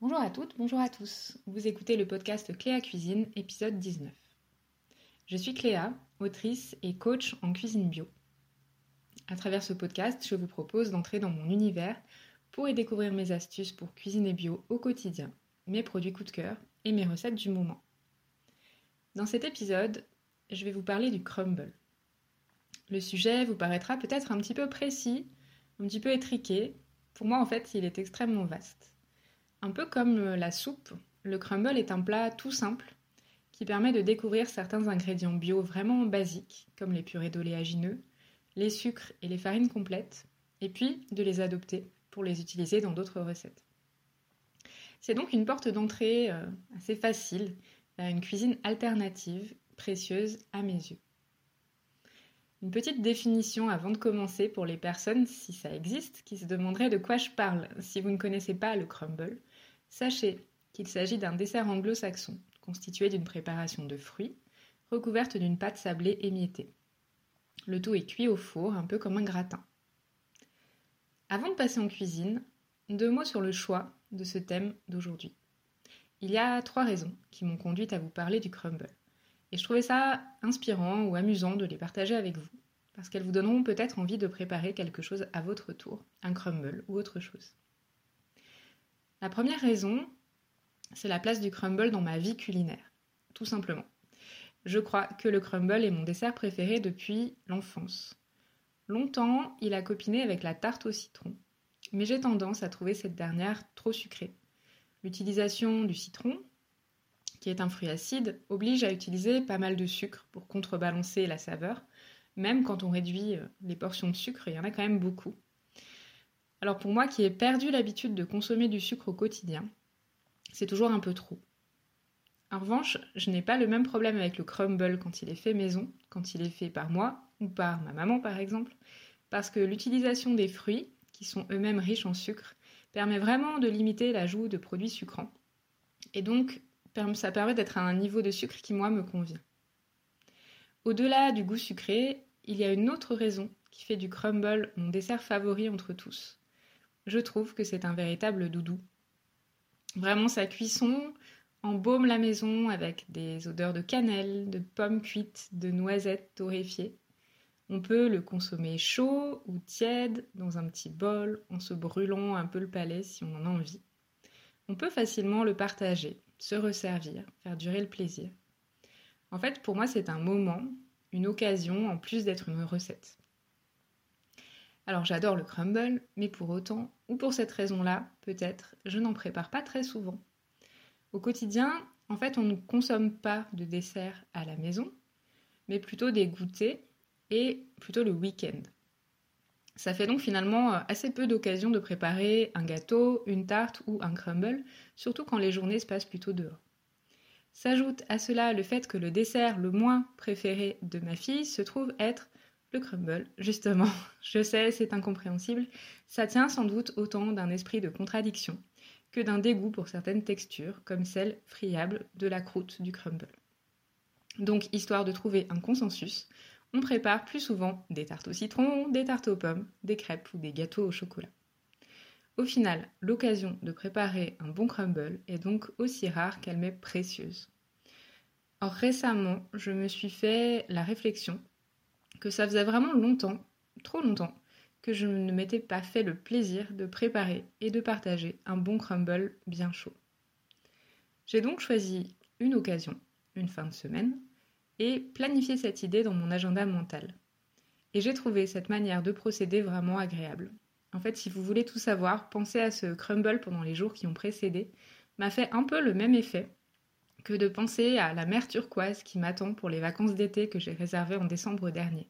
Bonjour à toutes, bonjour à tous. Vous écoutez le podcast Cléa Cuisine, épisode 19. Je suis Cléa, autrice et coach en cuisine bio. À travers ce podcast, je vous propose d'entrer dans mon univers pour y découvrir mes astuces pour cuisiner bio au quotidien, mes produits coup de cœur et mes recettes du moment. Dans cet épisode, je vais vous parler du crumble. Le sujet vous paraîtra peut-être un petit peu précis, un petit peu étriqué. Pour moi, en fait, il est extrêmement vaste. Un peu comme euh, la soupe, le crumble est un plat tout simple qui permet de découvrir certains ingrédients bio vraiment basiques, comme les purées d'oléagineux, les sucres et les farines complètes, et puis de les adopter pour les utiliser dans d'autres recettes. C'est donc une porte d'entrée euh, assez facile vers une cuisine alternative, précieuse à mes yeux. Une petite définition avant de commencer pour les personnes, si ça existe, qui se demanderaient de quoi je parle si vous ne connaissez pas le crumble. Sachez qu'il s'agit d'un dessert anglo-saxon constitué d'une préparation de fruits recouverte d'une pâte sablée émiettée. Le tout est cuit au four, un peu comme un gratin. Avant de passer en cuisine, deux mots sur le choix de ce thème d'aujourd'hui. Il y a trois raisons qui m'ont conduite à vous parler du crumble. Et je trouvais ça inspirant ou amusant de les partager avec vous, parce qu'elles vous donneront peut-être envie de préparer quelque chose à votre tour, un crumble ou autre chose. La première raison, c'est la place du crumble dans ma vie culinaire, tout simplement. Je crois que le crumble est mon dessert préféré depuis l'enfance. Longtemps, il a copiné avec la tarte au citron, mais j'ai tendance à trouver cette dernière trop sucrée. L'utilisation du citron, qui est un fruit acide, oblige à utiliser pas mal de sucre pour contrebalancer la saveur. Même quand on réduit euh, les portions de sucre, il y en a quand même beaucoup. Alors pour moi qui ai perdu l'habitude de consommer du sucre au quotidien, c'est toujours un peu trop. En revanche, je n'ai pas le même problème avec le crumble quand il est fait maison, quand il est fait par moi ou par ma maman par exemple, parce que l'utilisation des fruits, qui sont eux-mêmes riches en sucre, permet vraiment de limiter l'ajout de produits sucrants. Et donc, ça permet d'être à un niveau de sucre qui, moi, me convient. Au-delà du goût sucré, il y a une autre raison qui fait du crumble mon dessert favori entre tous je trouve que c'est un véritable doudou. Vraiment, sa cuisson embaume la maison avec des odeurs de cannelle, de pommes cuites, de noisettes torréfiées. On peut le consommer chaud ou tiède dans un petit bol en se brûlant un peu le palais si on en a envie. On peut facilement le partager, se resservir, faire durer le plaisir. En fait, pour moi, c'est un moment, une occasion en plus d'être une recette. Alors j'adore le crumble, mais pour autant, ou pour cette raison-là, peut-être, je n'en prépare pas très souvent. Au quotidien, en fait, on ne consomme pas de dessert à la maison, mais plutôt des goûters et plutôt le week-end. Ça fait donc finalement assez peu d'occasions de préparer un gâteau, une tarte ou un crumble, surtout quand les journées se passent plutôt dehors. S'ajoute à cela le fait que le dessert le moins préféré de ma fille se trouve être le crumble, justement, je sais, c'est incompréhensible, ça tient sans doute autant d'un esprit de contradiction que d'un dégoût pour certaines textures, comme celle friable de la croûte du crumble. Donc, histoire de trouver un consensus, on prépare plus souvent des tartes au citron, des tartes aux pommes, des crêpes ou des gâteaux au chocolat. Au final, l'occasion de préparer un bon crumble est donc aussi rare qu'elle m'est précieuse. Or récemment, je me suis fait la réflexion que ça faisait vraiment longtemps, trop longtemps, que je ne m'étais pas fait le plaisir de préparer et de partager un bon crumble bien chaud. J'ai donc choisi une occasion, une fin de semaine, et planifié cette idée dans mon agenda mental. Et j'ai trouvé cette manière de procéder vraiment agréable. En fait, si vous voulez tout savoir, penser à ce crumble pendant les jours qui ont précédé m'a fait un peu le même effet que de penser à la mer turquoise qui m'attend pour les vacances d'été que j'ai réservées en décembre dernier.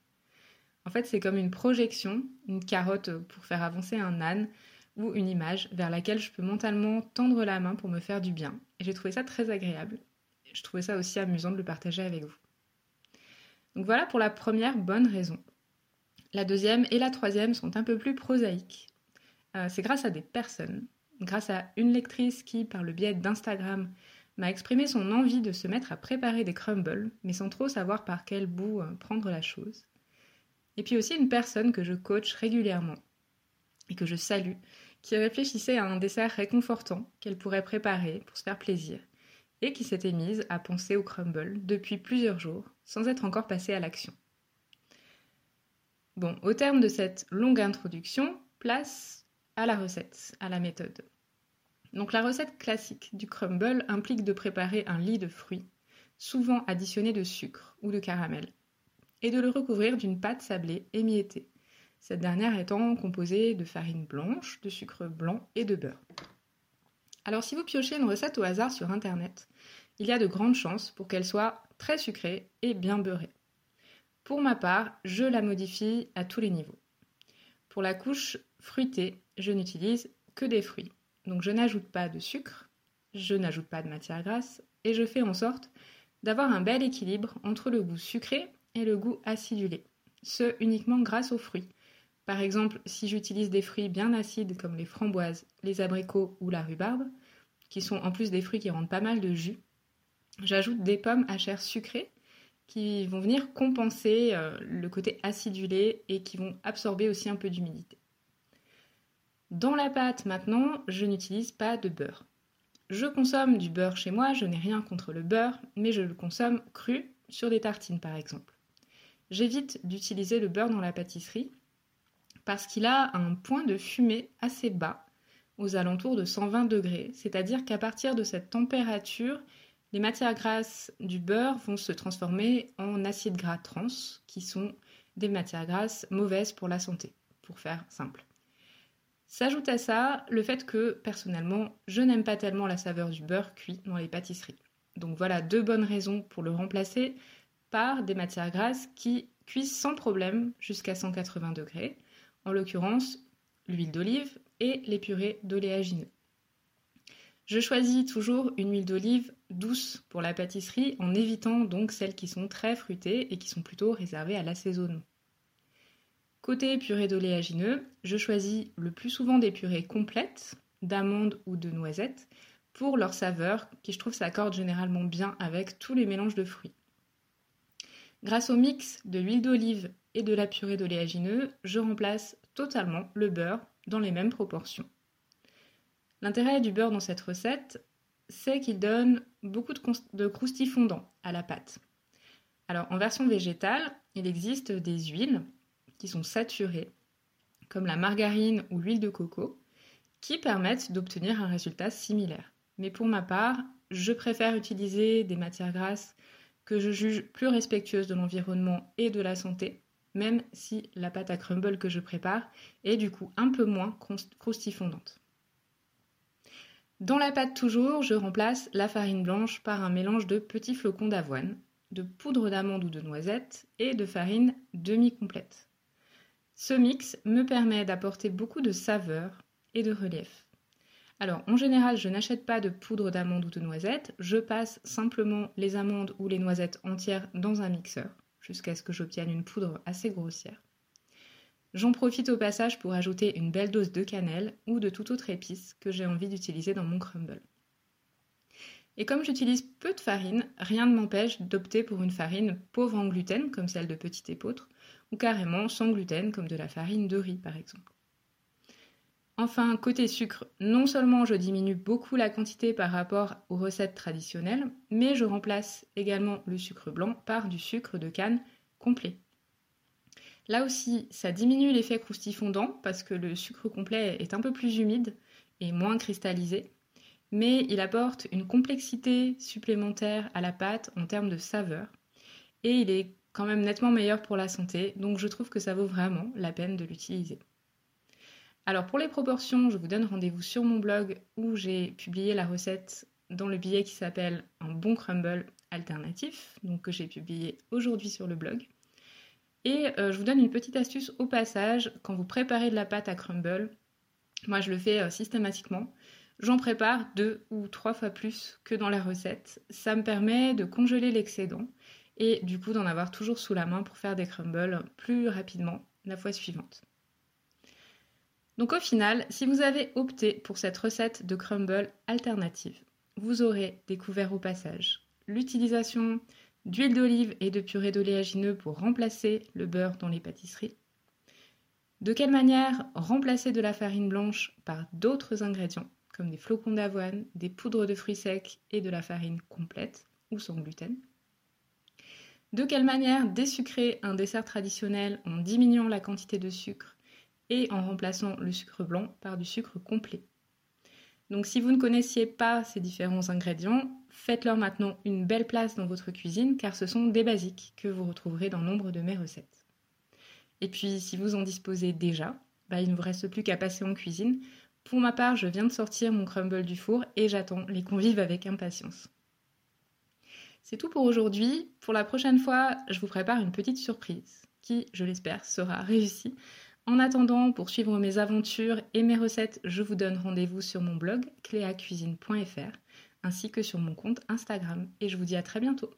En fait, c'est comme une projection, une carotte pour faire avancer un âne ou une image vers laquelle je peux mentalement tendre la main pour me faire du bien. Et j'ai trouvé ça très agréable. Je trouvais ça aussi amusant de le partager avec vous. Donc voilà pour la première bonne raison. La deuxième et la troisième sont un peu plus prosaïques. Euh, c'est grâce à des personnes, grâce à une lectrice qui, par le biais d'Instagram, m'a exprimé son envie de se mettre à préparer des crumbles, mais sans trop savoir par quel bout euh, prendre la chose. Et puis aussi une personne que je coach régulièrement et que je salue, qui réfléchissait à un dessert réconfortant qu'elle pourrait préparer pour se faire plaisir, et qui s'était mise à penser au crumble depuis plusieurs jours, sans être encore passée à l'action. Bon, au terme de cette longue introduction, place à la recette, à la méthode. Donc la recette classique du crumble implique de préparer un lit de fruits, souvent additionné de sucre ou de caramel, et de le recouvrir d'une pâte sablée émiettée, cette dernière étant composée de farine blanche, de sucre blanc et de beurre. Alors si vous piochez une recette au hasard sur Internet, il y a de grandes chances pour qu'elle soit très sucrée et bien beurrée. Pour ma part, je la modifie à tous les niveaux. Pour la couche fruitée, je n'utilise que des fruits. Donc je n'ajoute pas de sucre, je n'ajoute pas de matière grasse et je fais en sorte d'avoir un bel équilibre entre le goût sucré et le goût acidulé. Ce uniquement grâce aux fruits. Par exemple, si j'utilise des fruits bien acides comme les framboises, les abricots ou la rhubarbe, qui sont en plus des fruits qui rendent pas mal de jus, j'ajoute des pommes à chair sucrée qui vont venir compenser euh, le côté acidulé et qui vont absorber aussi un peu d'humidité. Dans la pâte maintenant, je n'utilise pas de beurre. Je consomme du beurre chez moi, je n'ai rien contre le beurre, mais je le consomme cru sur des tartines par exemple. J'évite d'utiliser le beurre dans la pâtisserie parce qu'il a un point de fumée assez bas, aux alentours de 120 degrés, c'est-à-dire qu'à partir de cette température, les matières grasses du beurre vont se transformer en acides gras trans, qui sont des matières grasses mauvaises pour la santé, pour faire simple. S'ajoute à ça le fait que, personnellement, je n'aime pas tellement la saveur du beurre cuit dans les pâtisseries. Donc voilà deux bonnes raisons pour le remplacer par des matières grasses qui cuisent sans problème jusqu'à 180 degrés, en l'occurrence l'huile d'olive et les purées d'oléagineux. Je choisis toujours une huile d'olive douce pour la pâtisserie en évitant donc celles qui sont très fruitées et qui sont plutôt réservées à l'assaisonnement. Côté purée d'oléagineux, je choisis le plus souvent des purées complètes, d'amandes ou de noisettes, pour leur saveur, qui je trouve s'accorde généralement bien avec tous les mélanges de fruits. Grâce au mix de l'huile d'olive et de la purée d'oléagineux, je remplace totalement le beurre dans les mêmes proportions. L'intérêt du beurre dans cette recette, c'est qu'il donne beaucoup de, de fondants à la pâte. Alors en version végétale, il existe des huiles qui sont saturées, comme la margarine ou l'huile de coco, qui permettent d'obtenir un résultat similaire. Mais pour ma part, je préfère utiliser des matières grasses que je juge plus respectueuses de l'environnement et de la santé, même si la pâte à crumble que je prépare est du coup un peu moins croustifondante. Dans la pâte toujours, je remplace la farine blanche par un mélange de petits flocons d'avoine, de poudre d'amande ou de noisette et de farine demi-complète. Ce mix me permet d'apporter beaucoup de saveur et de relief. Alors en général, je n'achète pas de poudre d'amande ou de noisette, je passe simplement les amandes ou les noisettes entières dans un mixeur jusqu'à ce que j'obtienne une poudre assez grossière. J'en profite au passage pour ajouter une belle dose de cannelle ou de toute autre épice que j'ai envie d'utiliser dans mon crumble. Et comme j'utilise peu de farine, rien ne m'empêche d'opter pour une farine pauvre en gluten, comme celle de Petit Épeautre, ou carrément sans gluten comme de la farine de riz par exemple. Enfin, côté sucre, non seulement je diminue beaucoup la quantité par rapport aux recettes traditionnelles, mais je remplace également le sucre blanc par du sucre de canne complet. Là aussi, ça diminue l'effet croustifondant parce que le sucre complet est un peu plus humide et moins cristallisé, mais il apporte une complexité supplémentaire à la pâte en termes de saveur et il est même nettement meilleur pour la santé, donc je trouve que ça vaut vraiment la peine de l'utiliser. Alors pour les proportions, je vous donne rendez-vous sur mon blog où j'ai publié la recette dans le billet qui s'appelle Un bon crumble alternatif, donc que j'ai publié aujourd'hui sur le blog. Et euh, je vous donne une petite astuce au passage, quand vous préparez de la pâte à crumble, moi je le fais euh, systématiquement, j'en prépare deux ou trois fois plus que dans la recette. Ça me permet de congeler l'excédent et du coup d'en avoir toujours sous la main pour faire des crumbles plus rapidement la fois suivante. Donc au final, si vous avez opté pour cette recette de crumble alternative, vous aurez découvert au passage l'utilisation d'huile d'olive et de purée d'oléagineux pour remplacer le beurre dans les pâtisseries, De quelle manière remplacer de la farine blanche par d'autres ingrédients, comme des flocons d'avoine, des poudres de fruits secs et de la farine complète ou sans gluten? De quelle manière désucrer un dessert traditionnel en diminuant la quantité de sucre et en remplaçant le sucre blanc par du sucre complet? Donc si vous ne connaissiez pas ces différents ingrédients, faites-leur maintenant une belle place dans votre cuisine car ce sont des basiques que vous retrouverez dans nombre de mes recettes. Et puis si vous en disposez déjà, bah, il ne vous reste plus qu'à passer en cuisine. Pour ma part, je viens de sortir mon crumble du four et j'attends les convives avec impatience. C'est tout pour aujourd'hui. Pour la prochaine fois, je vous prépare une petite surprise qui, je l'espère, sera réussie. En attendant, pour suivre mes aventures et mes recettes, je vous donne rendez-vous sur mon blog cléacuisine.fr ainsi que sur mon compte Instagram et je vous dis à très bientôt.